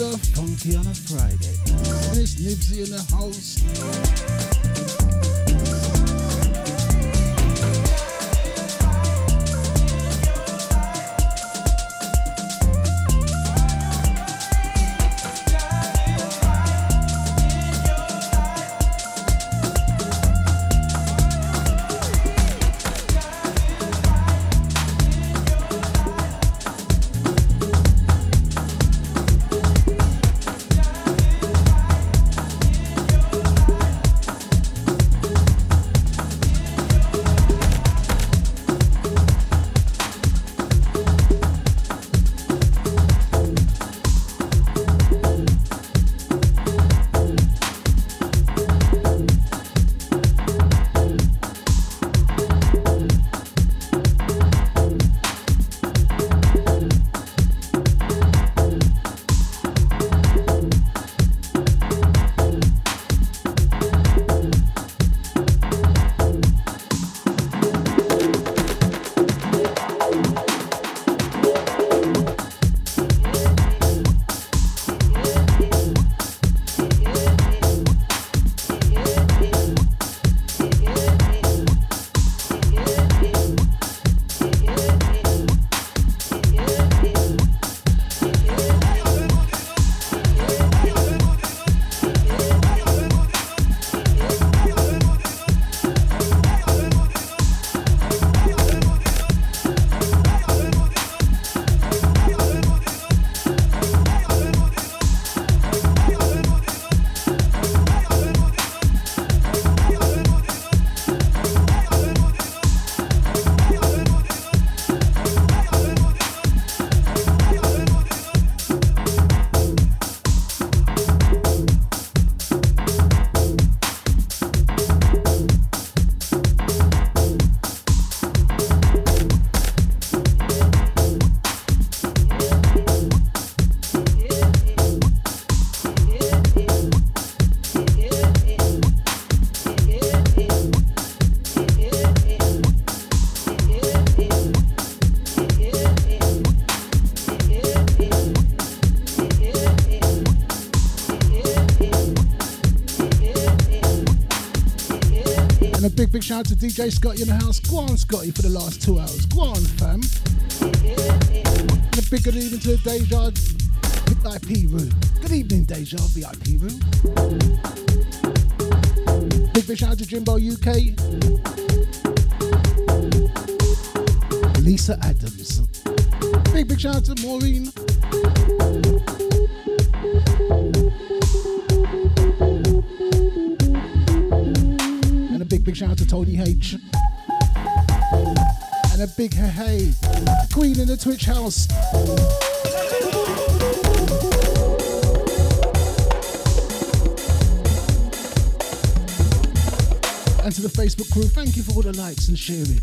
Mr. Funky on a Friday. Miss Nibbsy in the house. Shout out to DJ Scotty in the house. Go on, Scotty, for the last two hours. Go on, fam. And a big good evening to the Deja VIP room. Good evening, Deja VIP room. Big big shout out to Jimbo UK. Lisa Adams. Big big shout out to Maureen. Big shout out to Tony H. And a big hey hey, Queen in the Twitch house. And to the Facebook crew, thank you for all the likes and sharing.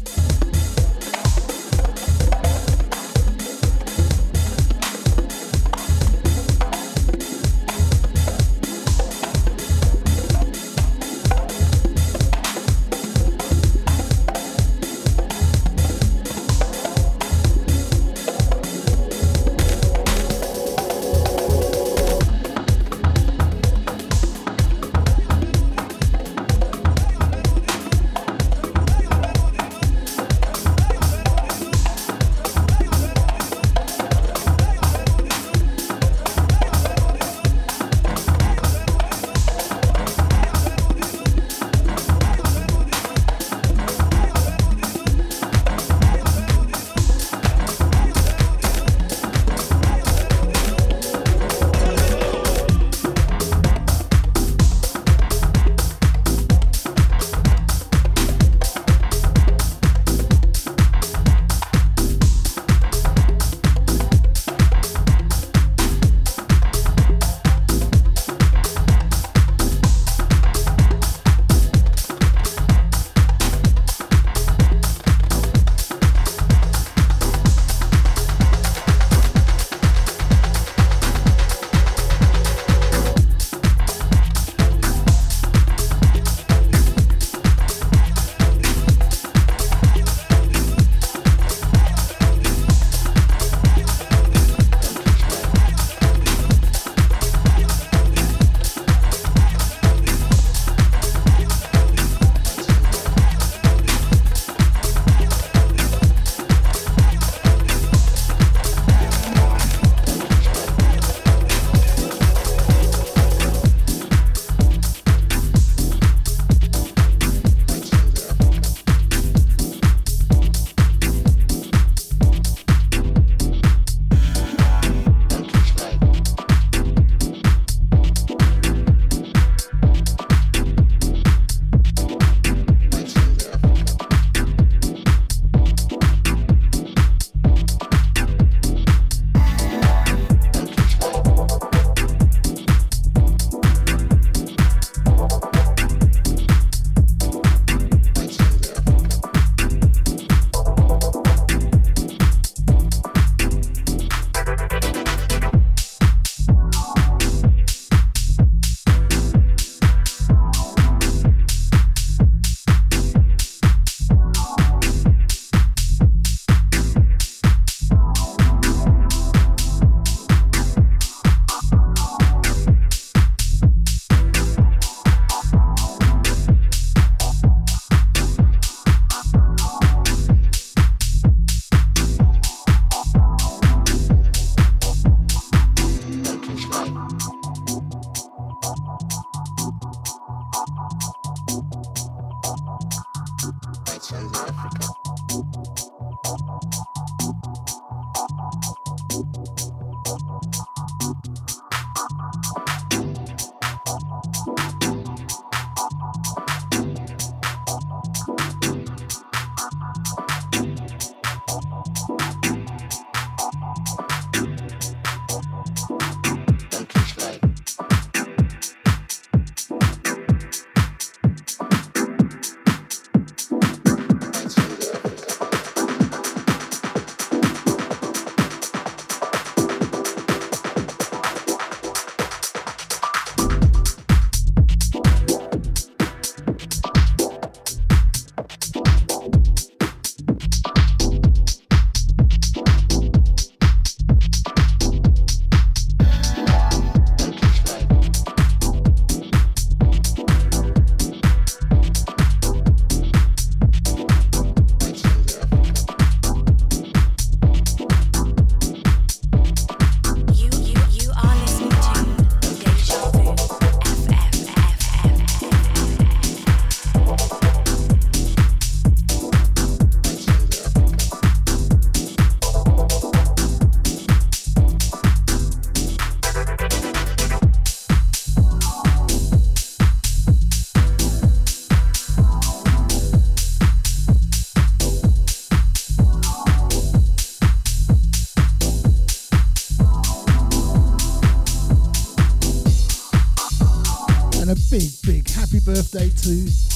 To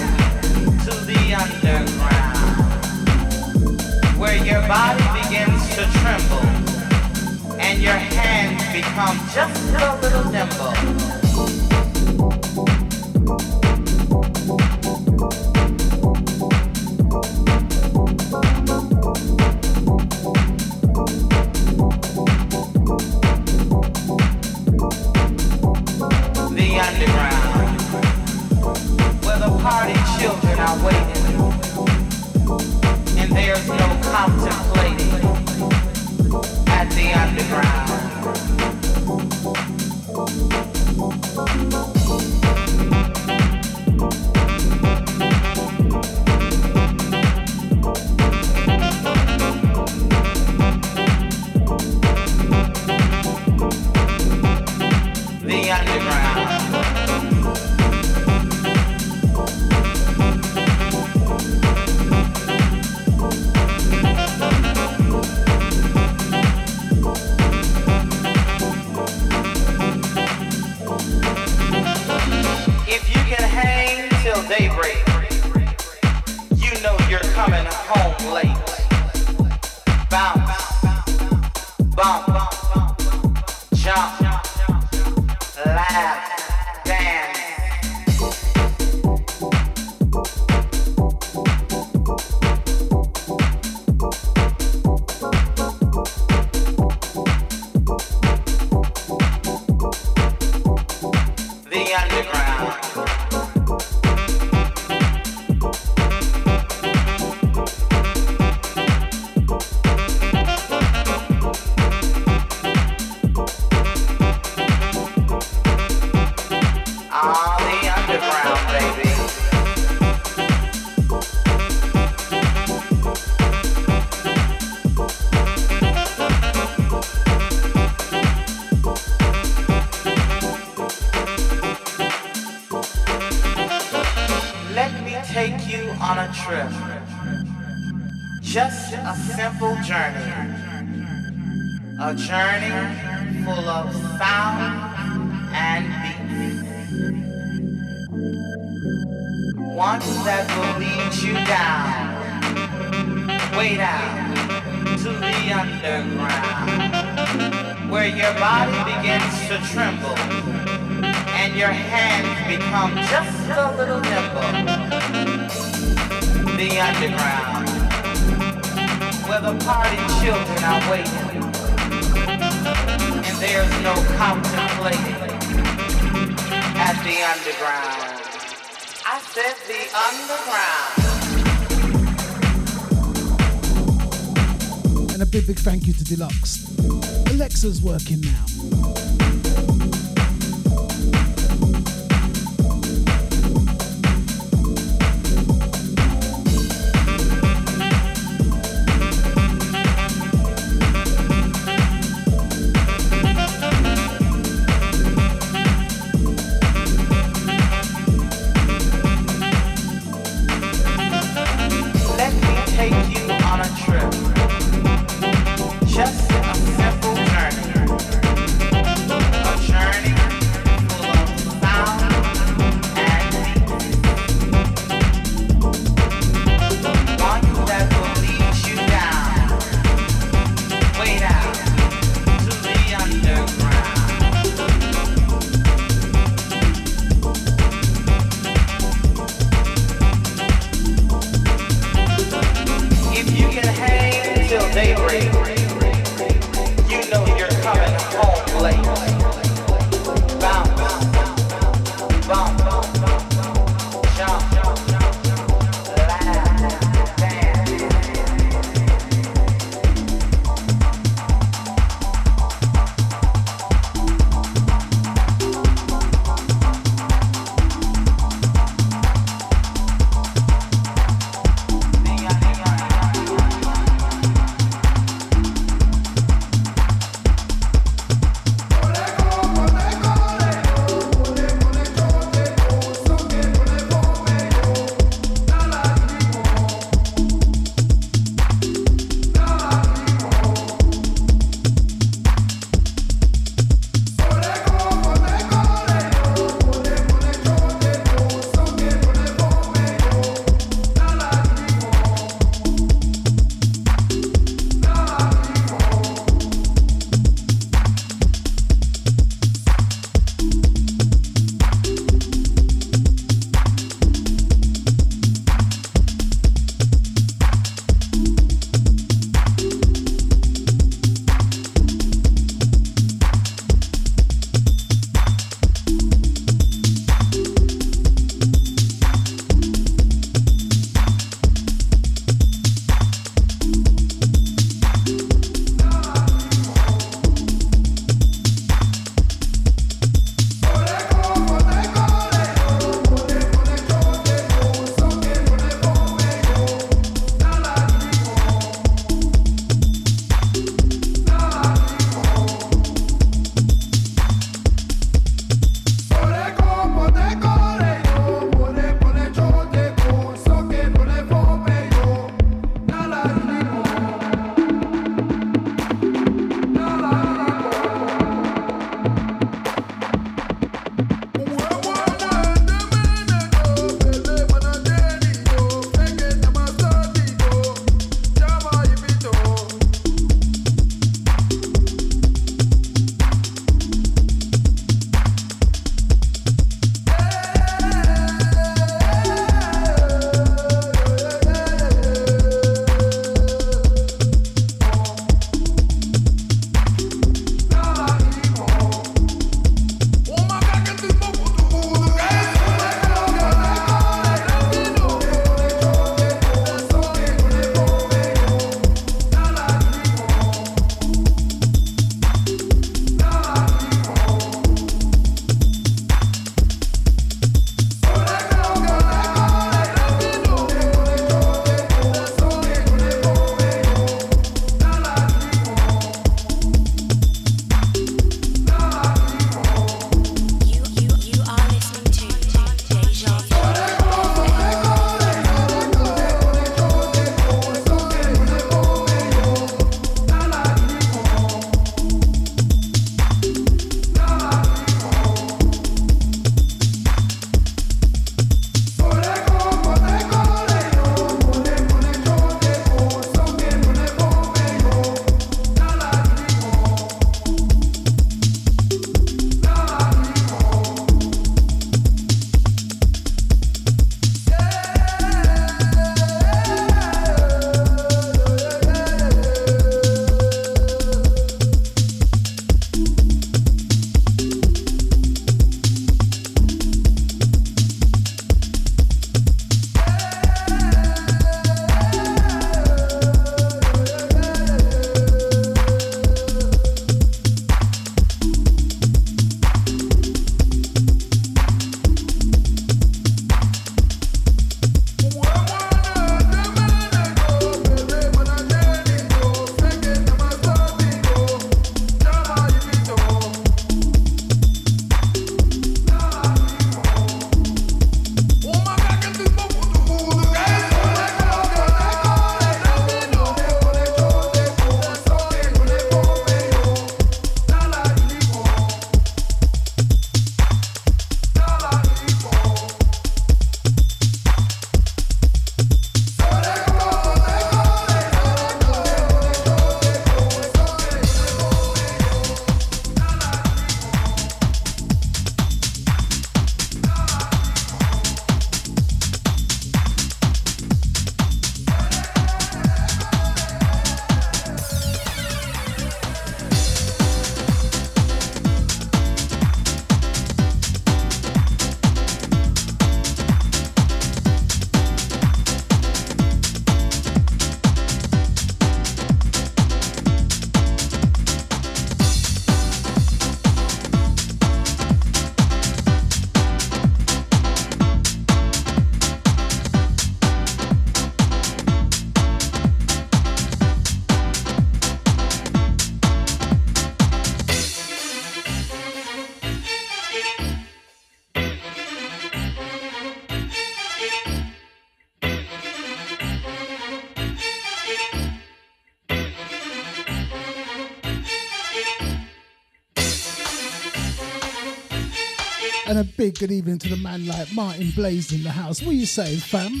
good evening to the man like Martin Blaze in the house. What are you saying, fam?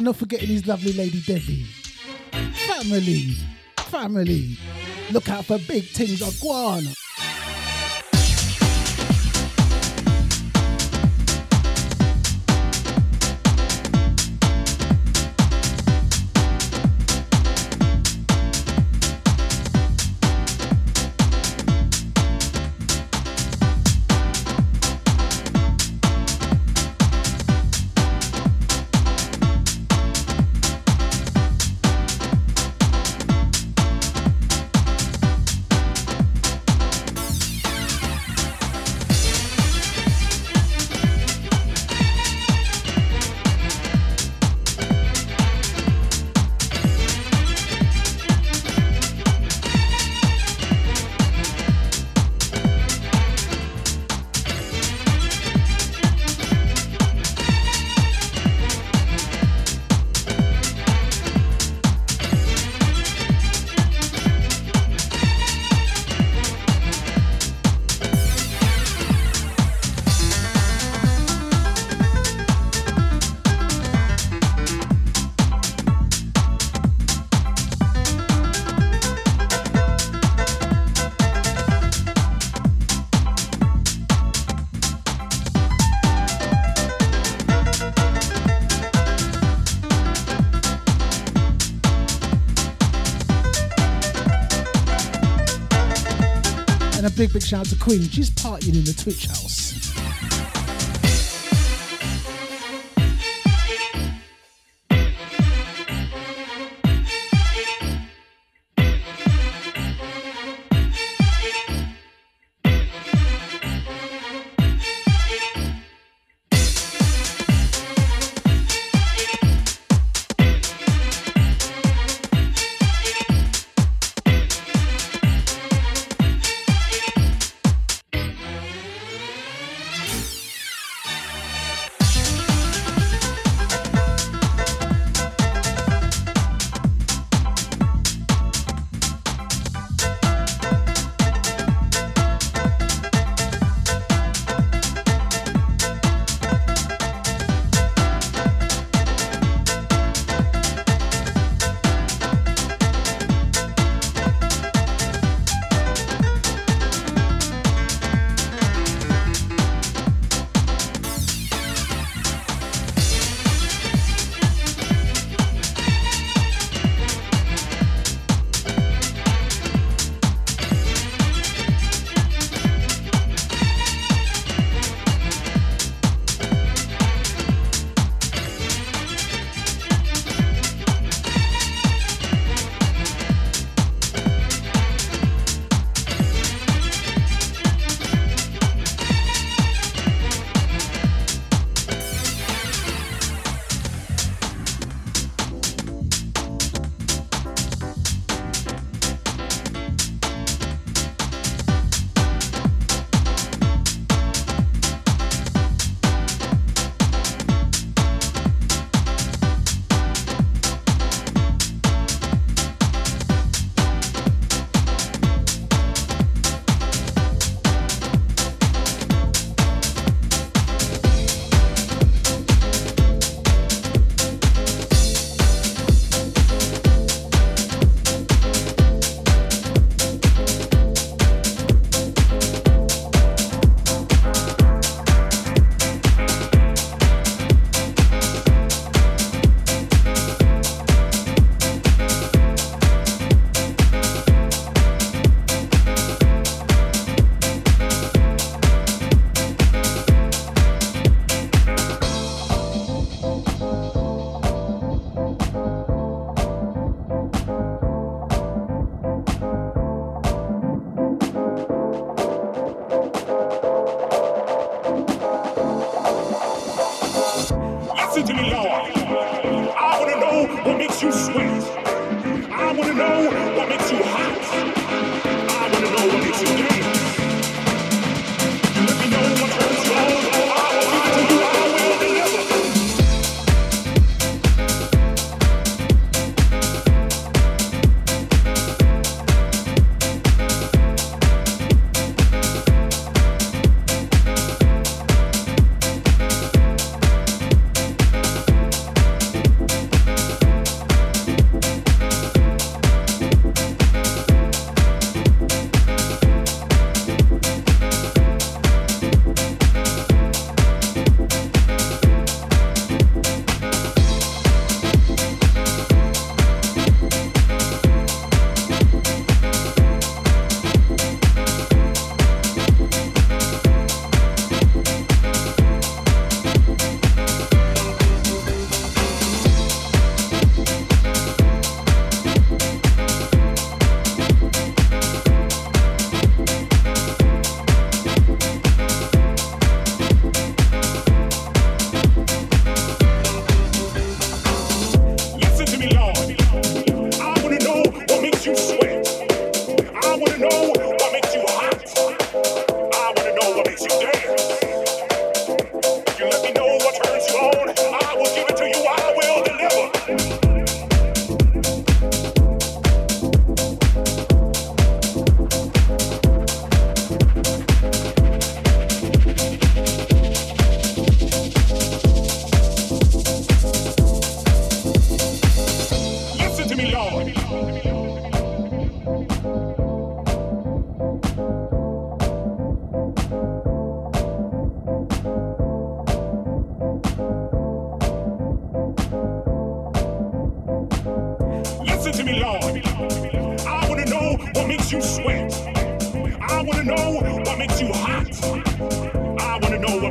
Not forgetting his lovely lady Debbie. Family, family. Look out for big things, Aguana. Big, big shout out to Queen. She's partying in the Twitch house.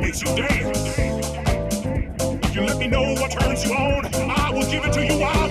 me today. You let me know what turns you on. I will give it to you. I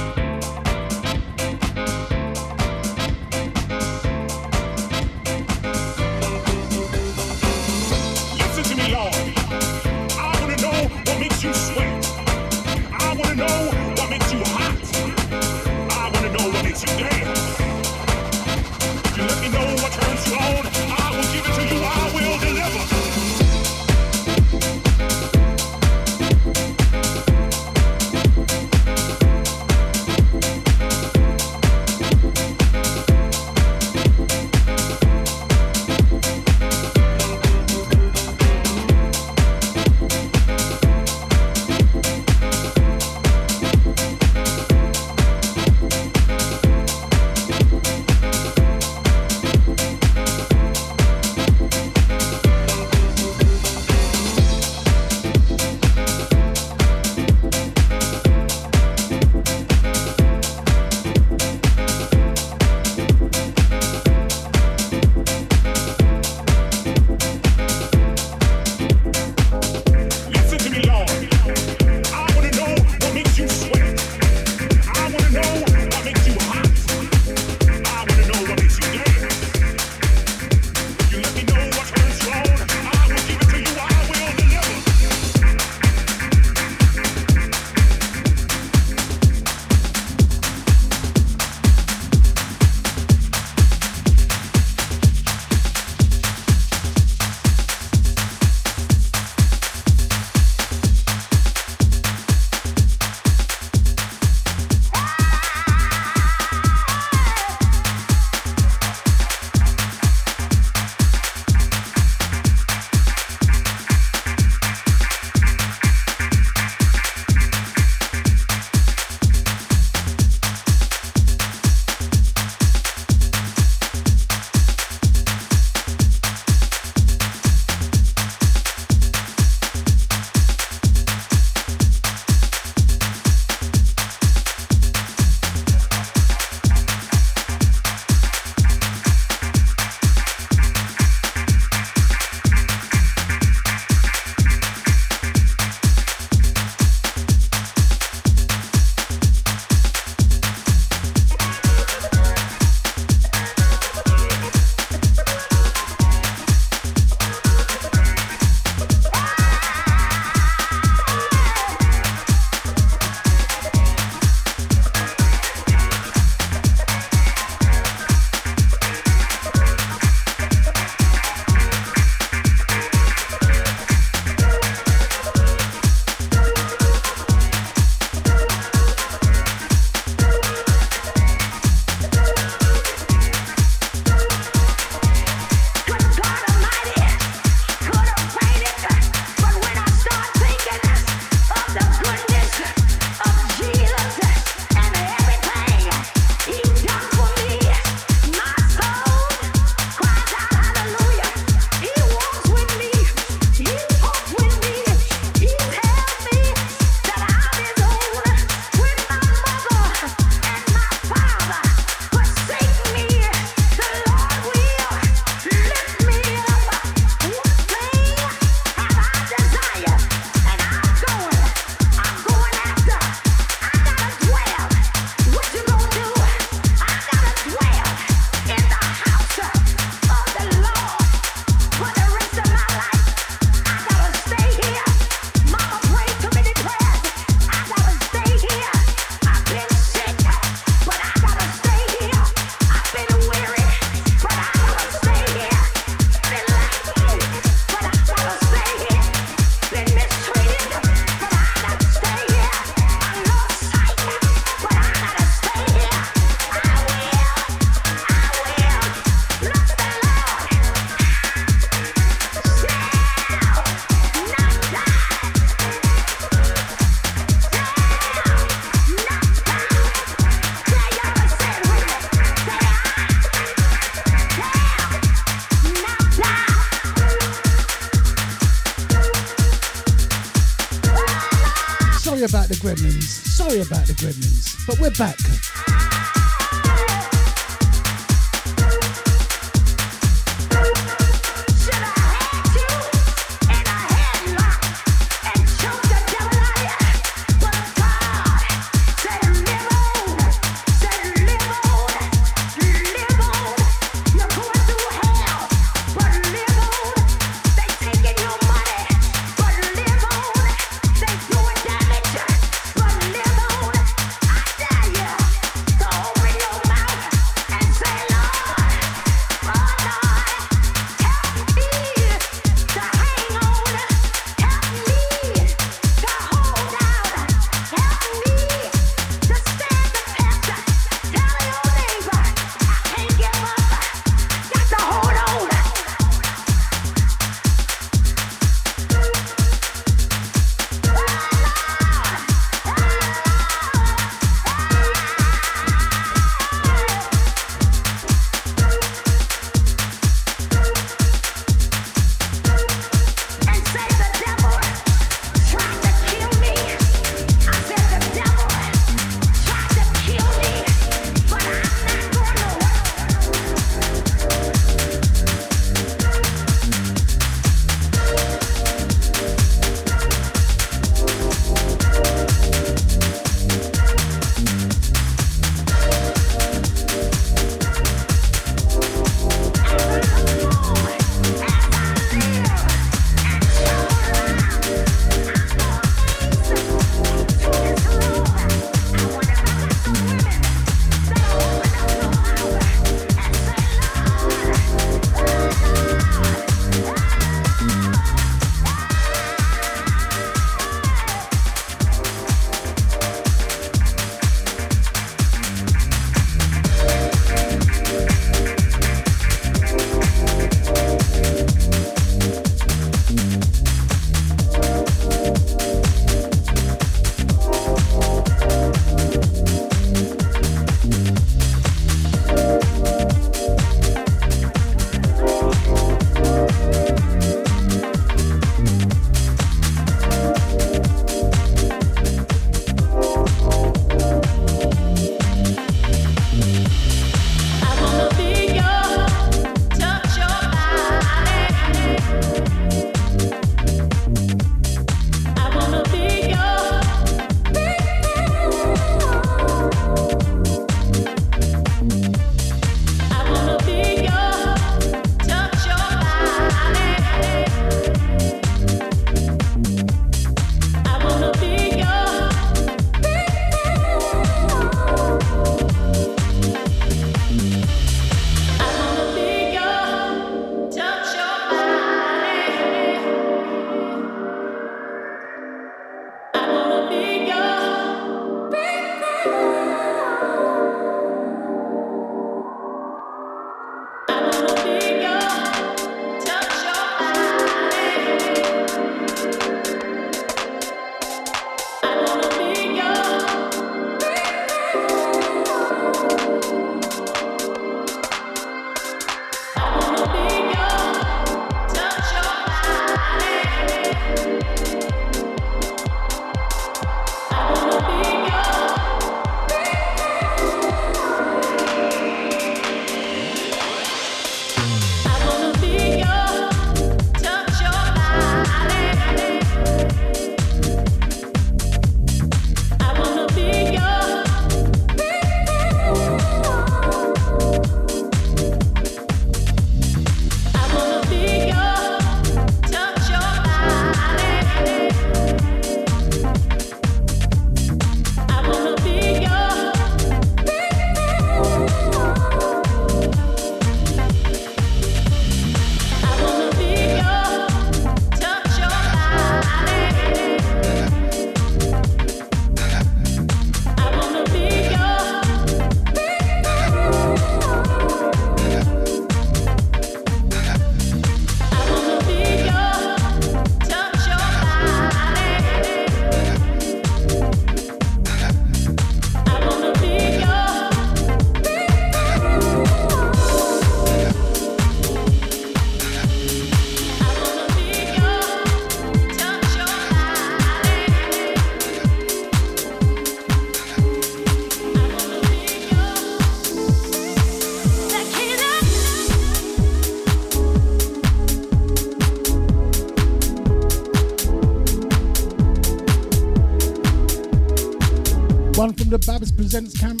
the camp.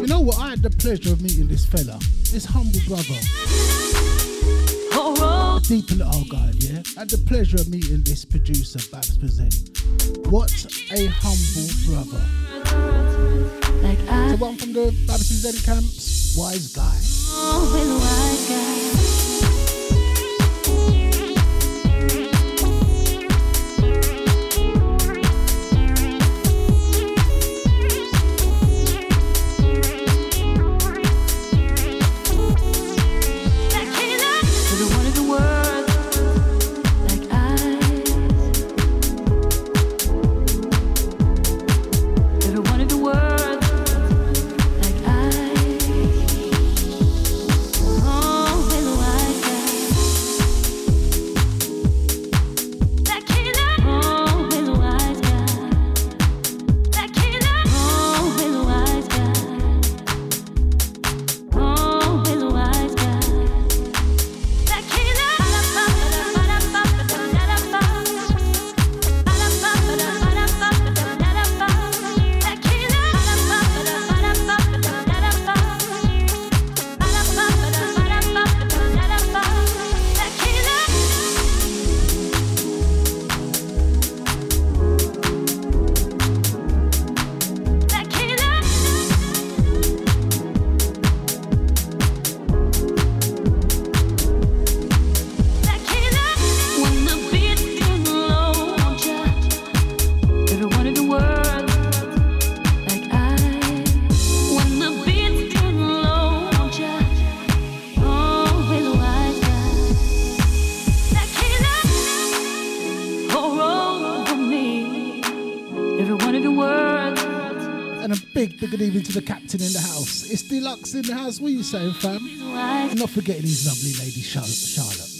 You know what? I had the pleasure of meeting this fella, this humble brother. A deep little guy, yeah? I had the pleasure of meeting this producer, Babs Present. What a humble brother. Like one from the Babs Present camps, Wise Guy. It's Deluxe in the house. What are you saying, fam? Not forgetting his lovely lady Charlotte.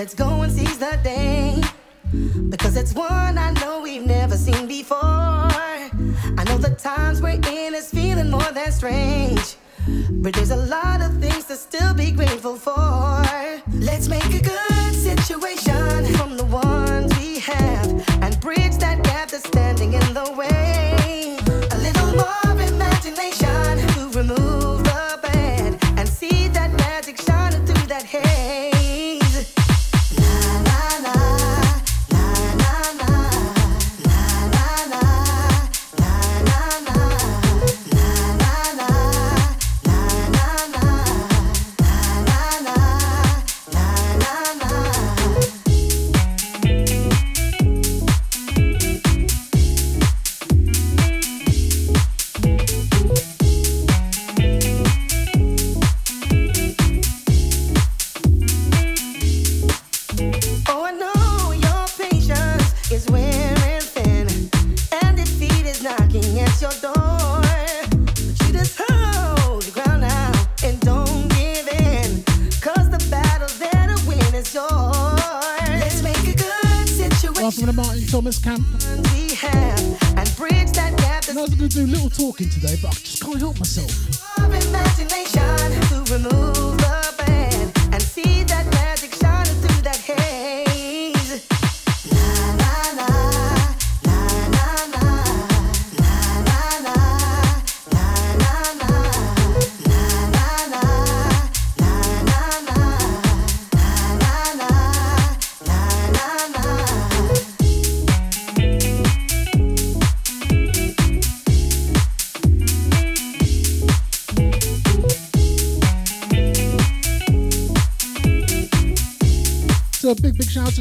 Let's go and seize the day. Because it's one I know we've never seen before. I know the times we're in is feeling more than strange. But there's a lot of things to still be grateful for. Let's make it good.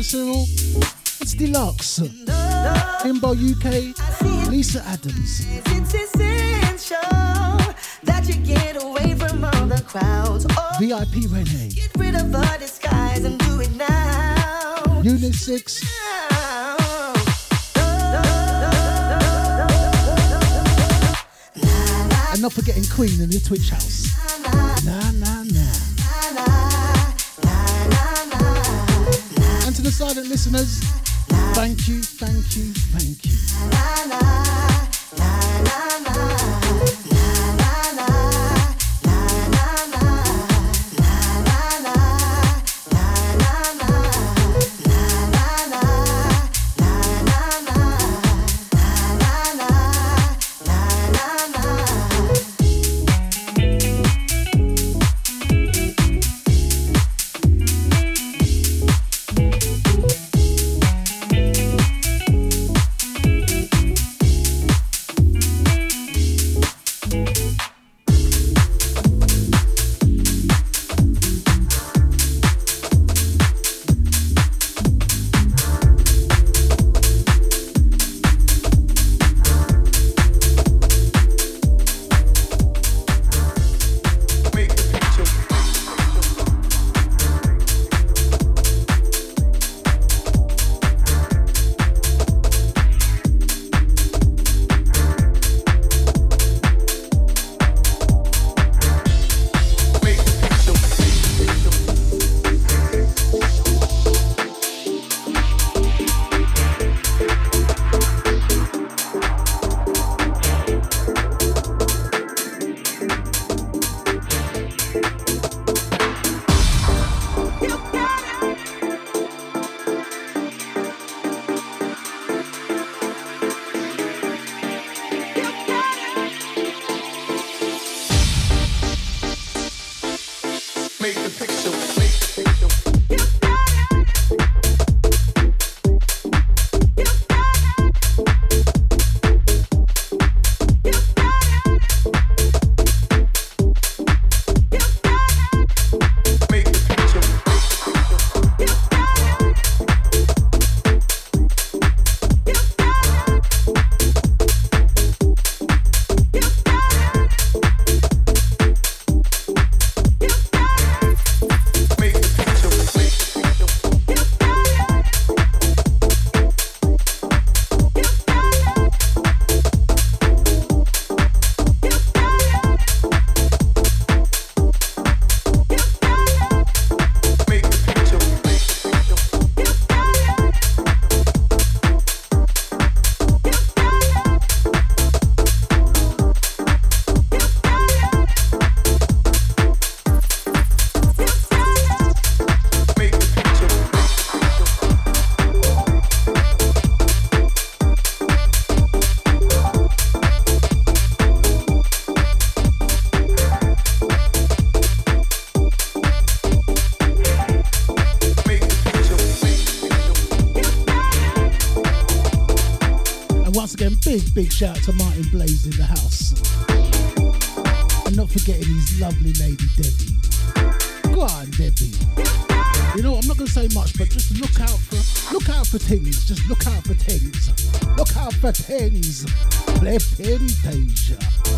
Cyril. It's Deluxe. Imbo UK. Lisa Adams. Oh, VIP Renee. Get rid of the disguise and do it now. Unit 6. And not forgetting Queen in the Twitch house. Listeners, thank you, thank you, thank you. Big, shout out to Martin Blaze in the house. And not forgetting his lovely lady Debbie. Go on, Debbie. You know, I'm not gonna say much, but just look out for look out for things. Just look out for things. Look out for things. Flipping Deja.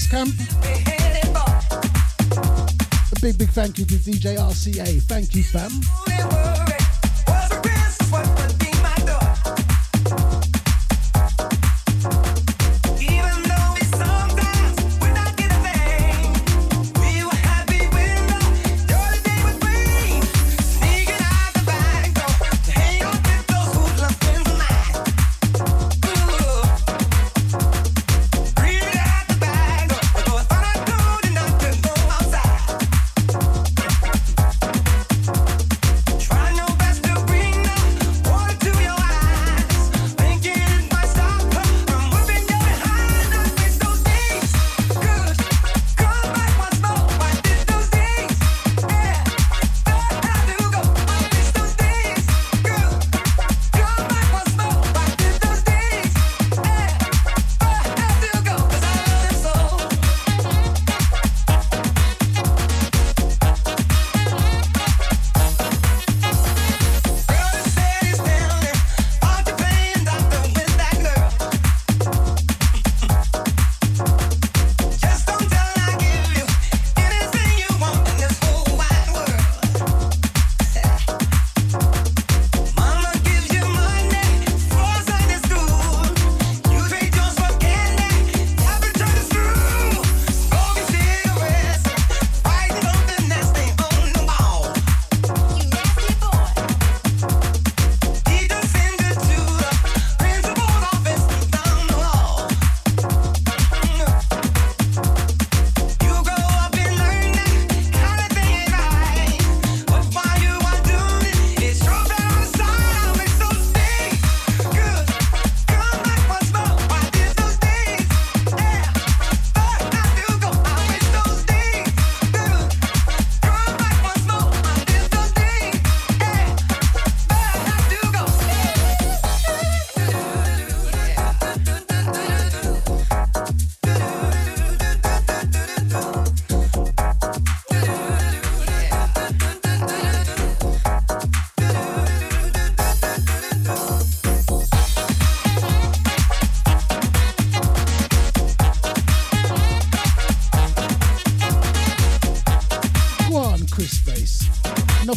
Space Camp. A big, big thank you to DJ RCA. Thank you, fam.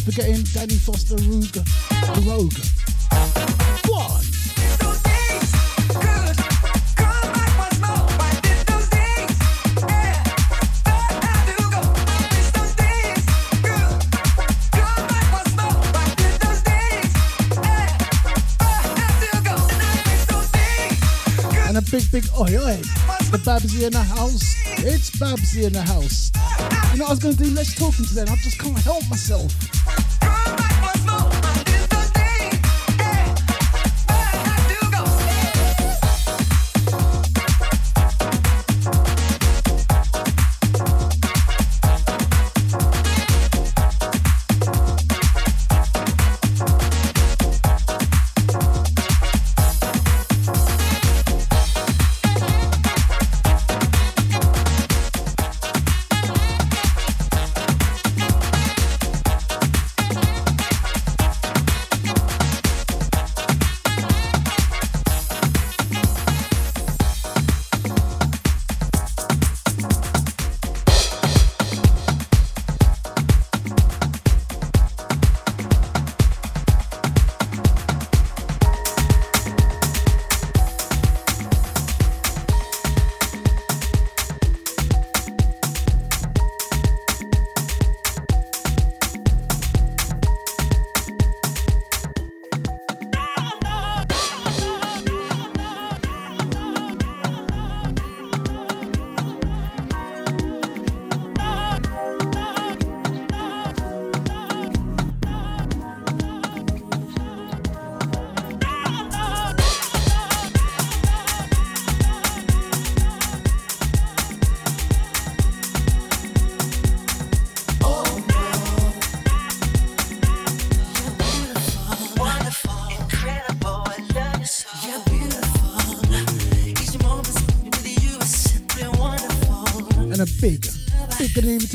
Forgetting Danny Foster Rogue. Rogue. big, big oi oi. The Babsy in the house. It's Babsy in the house. You know I was going to do? Let's talking to them. I just can't help myself.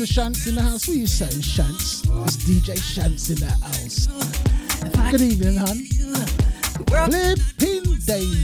To Shants in the house. What are you saying, Shants? It's DJ Shants in the house. Good evening, hun. Flipping Deja.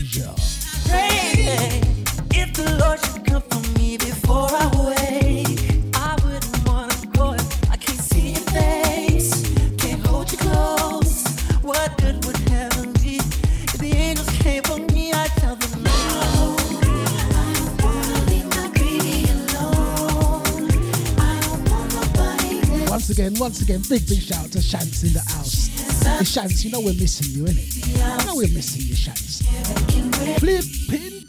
Again, big, big shout out to Shants in the house. Hey, Shants, you know we're missing you, innit? You know we're missing you, Shants. Flipping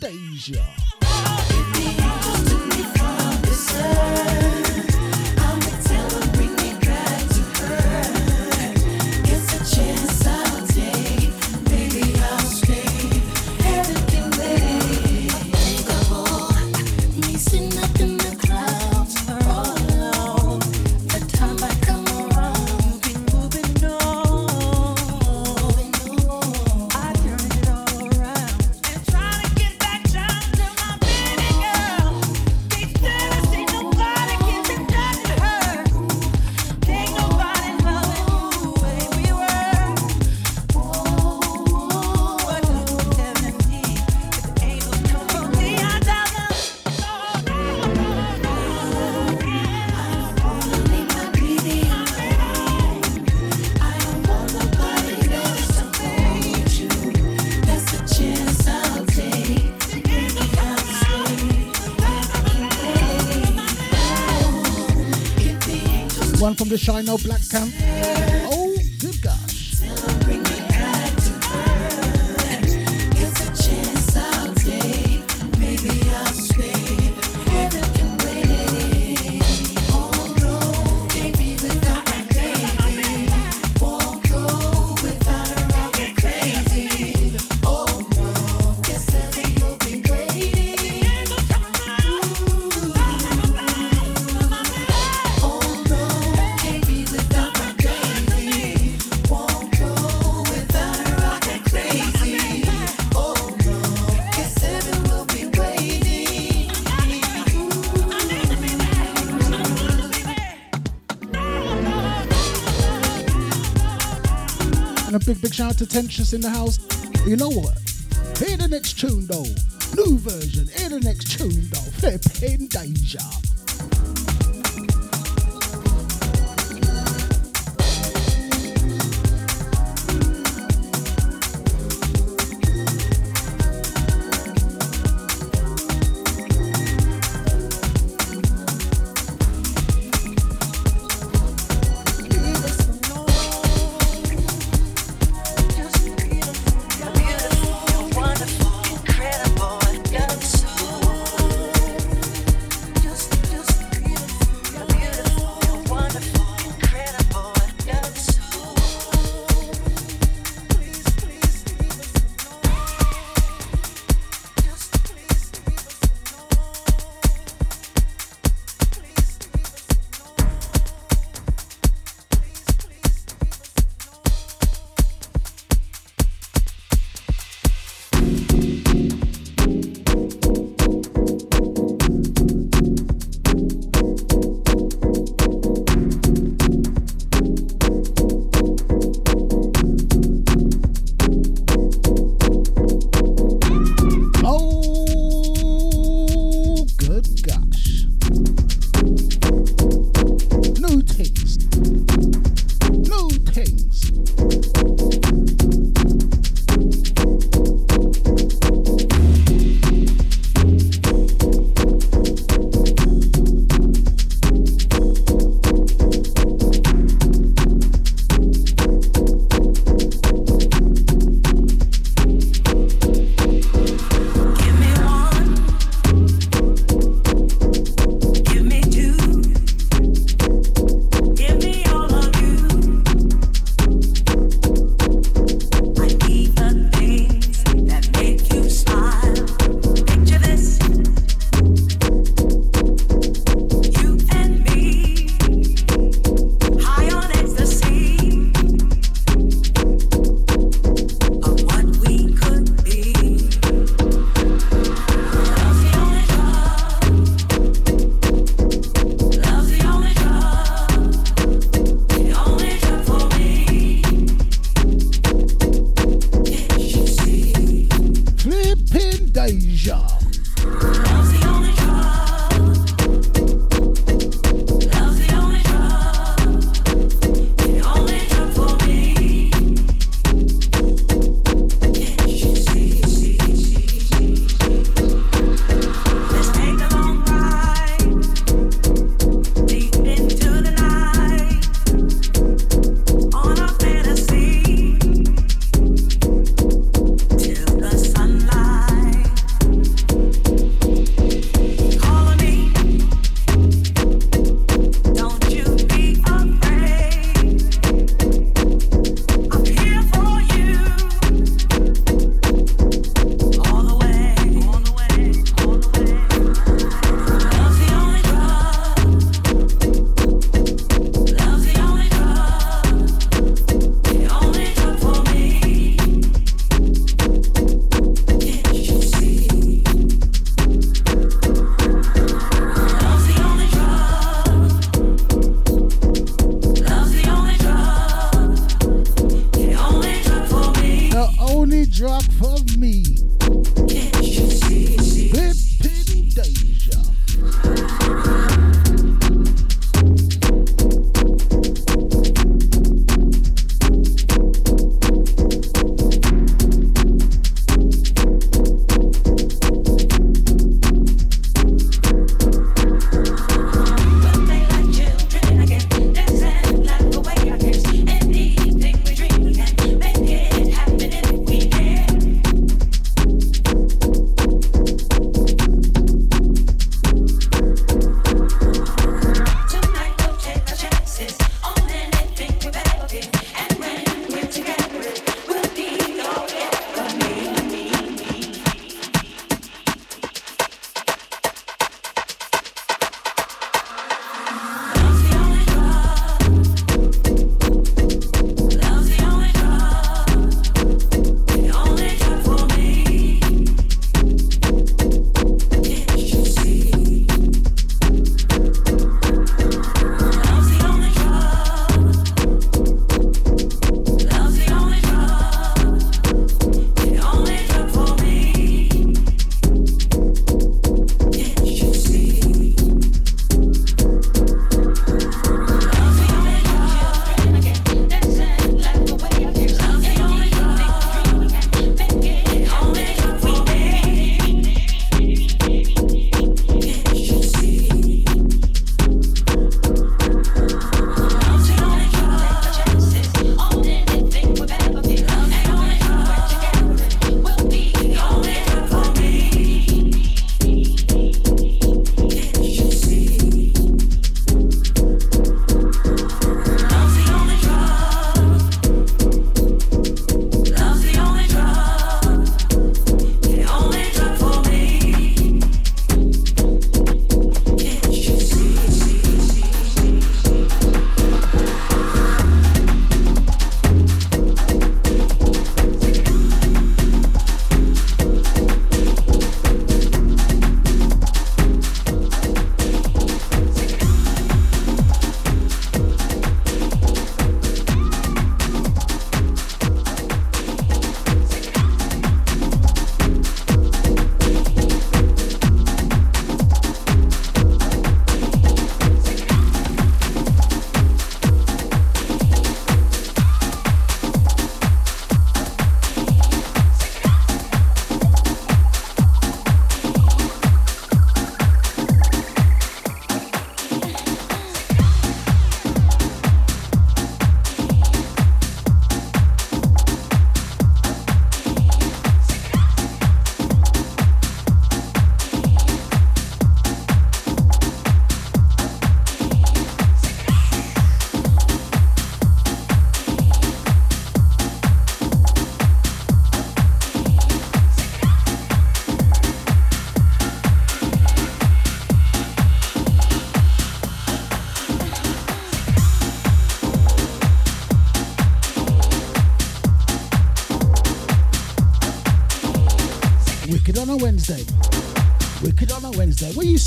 Deja. from the Shino Black Camp. Tentress in the house. You know what? Hear the next tune though. New version. Hear the next tune though. Flipping danger.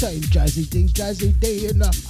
Saying Jazzy D, Jazzy D in the uh,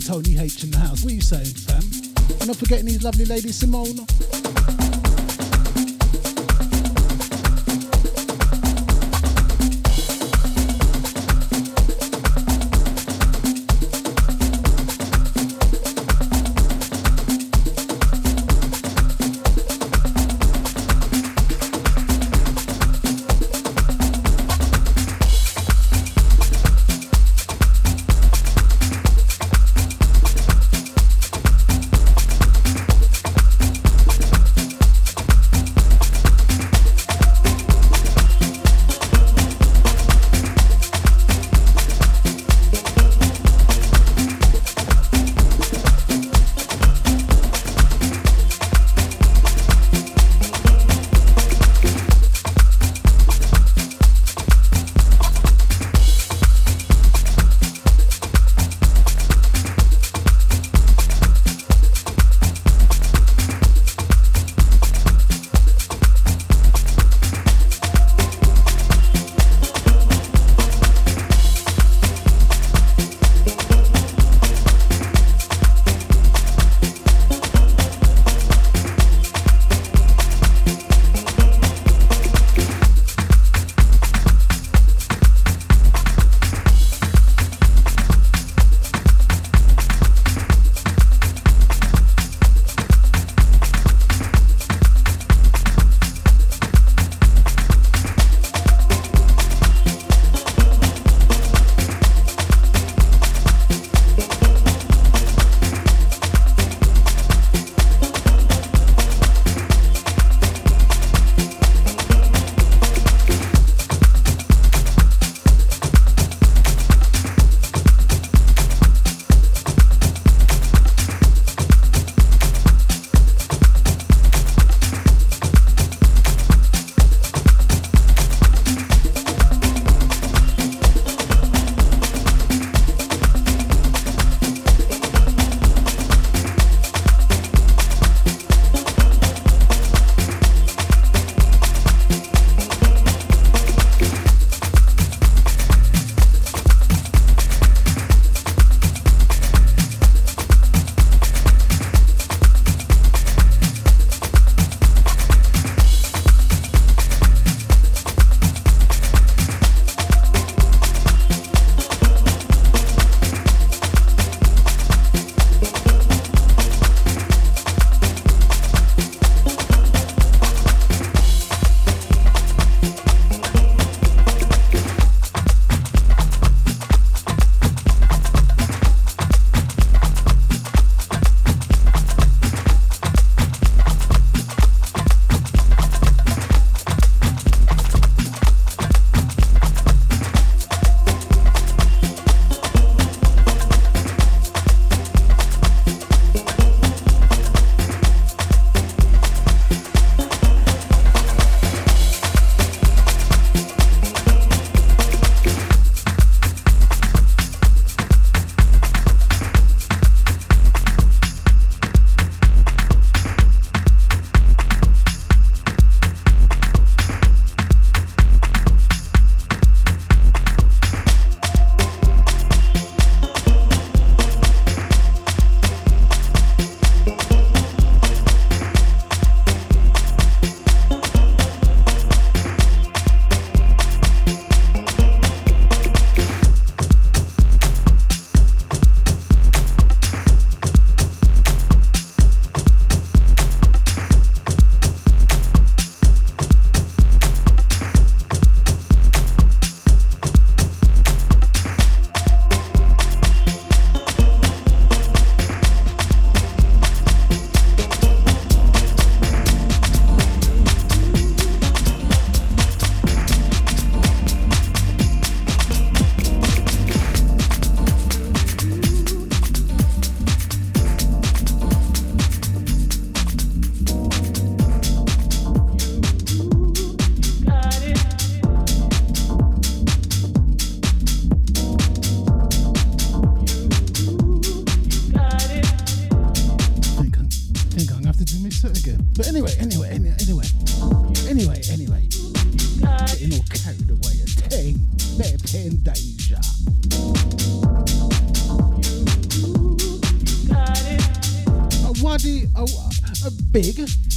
to Tony H in the house. What are you saying, fam? And not forgetting these lovely ladies, Simone.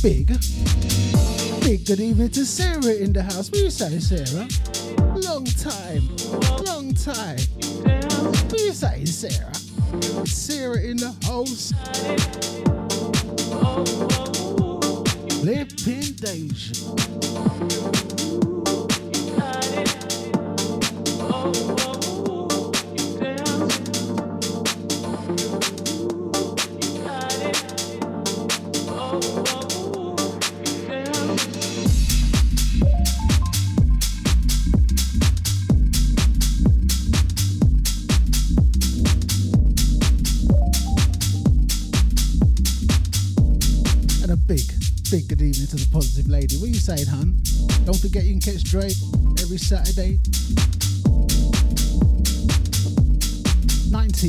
Big, big, good evening to Sarah in the house. What you say, Sarah? Long time, long time. What you say, Sarah? Sarah in the house. Every Saturday. 9 to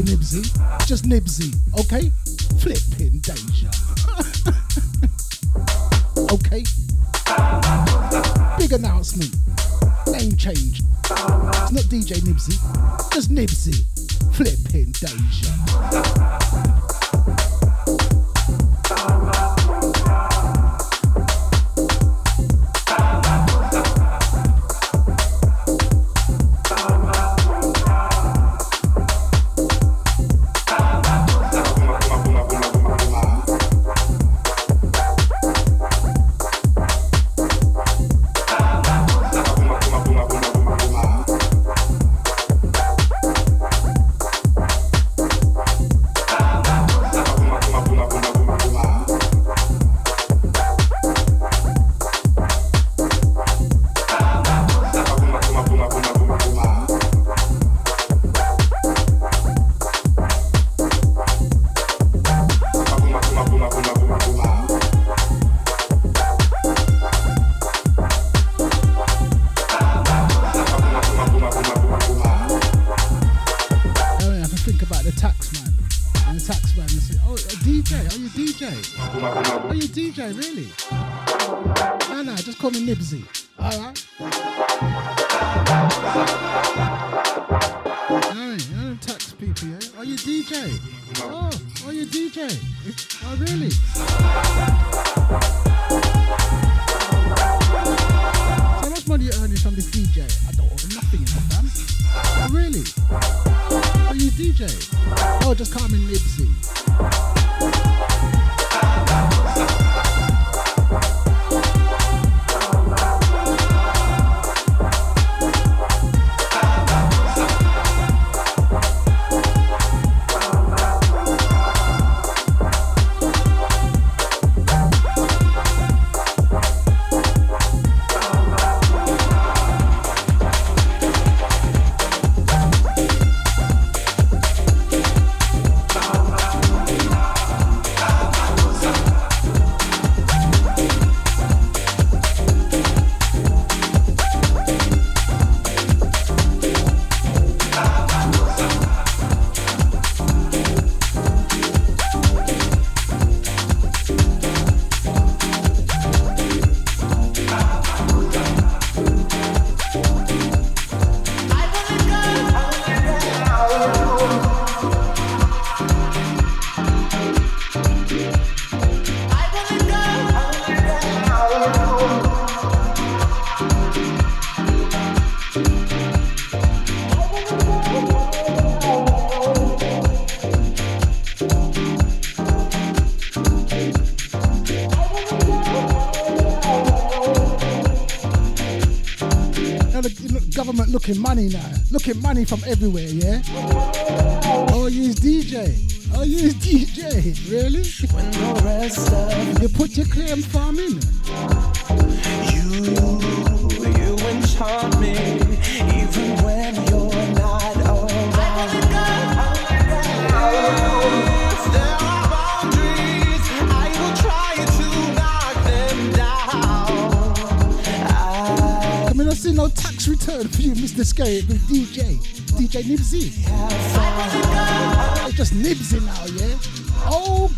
say Nibbsy, just Nibbsy, okay? Flipping danger. okay? Big announcement. Name change. It's not DJ Nibbsy, just Nibbsy. Flipping danger. money now. Looking money from everywhere, yeah? Oh, you's DJ. Oh, you's DJ. Really? When the rest of you put your claim for turn for you, Mr. Scary, with DJ, DJ Nibbsy. It's just Nibbsy now, yeah? Oh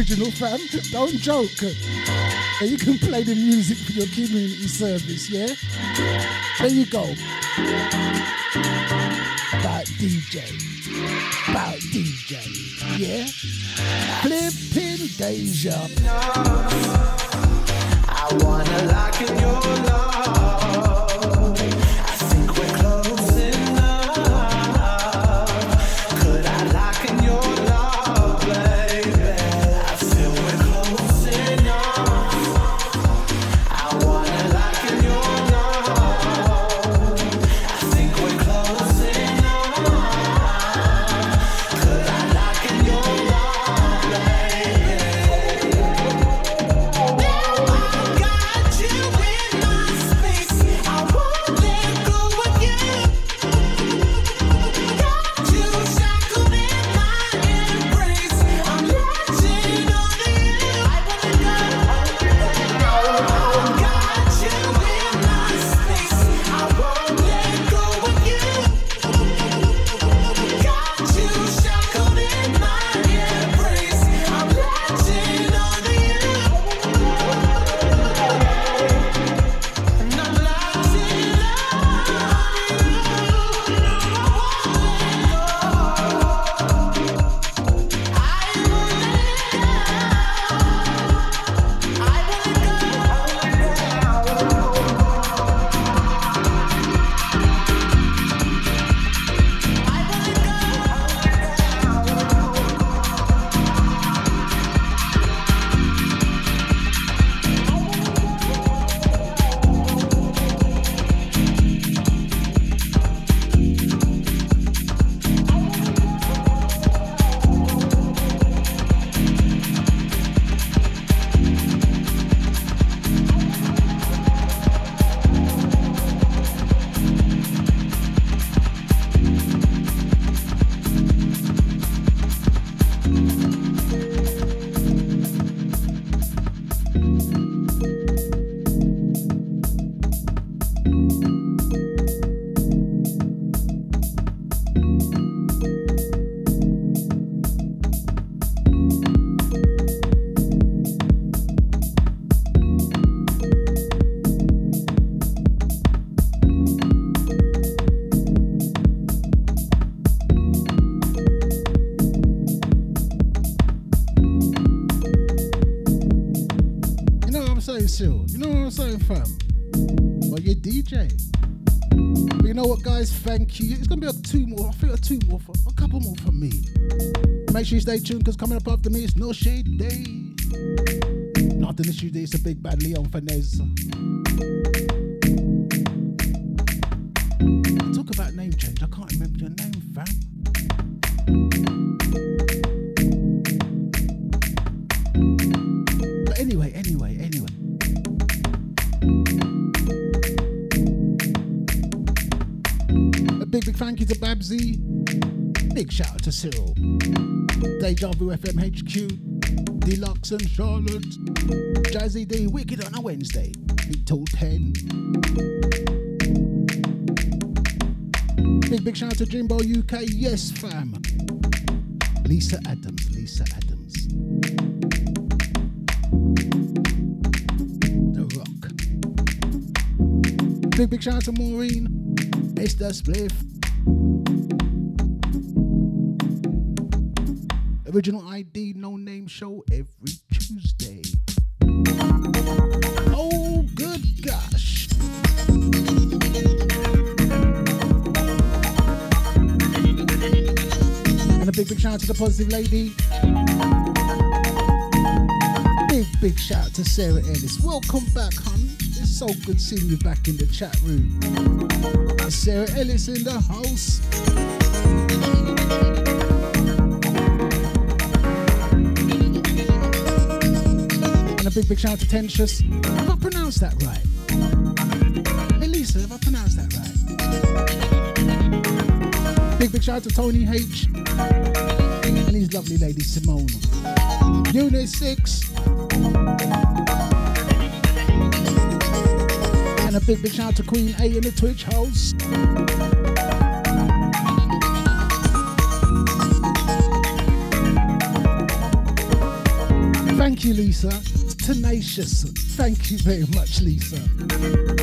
original fam. Don't joke. You can play the music for your community service, yeah? There you go. About DJ. About DJ, yeah? Flipping Deja. I Thank you. It's gonna be a two more. I think a two more, for, a couple more for me. Make sure you stay tuned because coming up after me, it's No Shade Day. Not an issue day. It's a big bad Leon Fernez. Deja Vu FM HQ. Deluxe and Charlotte. Jazzy D. Wicked on a Wednesday. 8 till 10. Big, big shout out to Jimbo UK. Yes, fam. Lisa Adams. Lisa Adams. The Rock. Big, big shout out to Maureen, Mr. Spliff. Original ID, no name show every Tuesday. Oh, good gosh. And a big, big shout out to the positive lady. Big, big shout out to Sarah Ellis. Welcome back, hon. It's so good seeing you back in the chat room. Sarah Ellis in the house. Big, big shout out to Tensius. Have I pronounced that right? Hey, Lisa, have I pronounced that right? Big, big shout out to Tony H. And his lovely lady Simone. Unit 6. And a big, big shout out to Queen A in the Twitch house. Thank you, Lisa. Tenacious. Thank you very much, Lisa.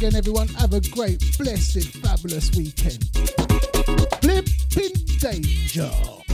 Again, everyone, have a great, blessed, fabulous weekend. Flipping danger.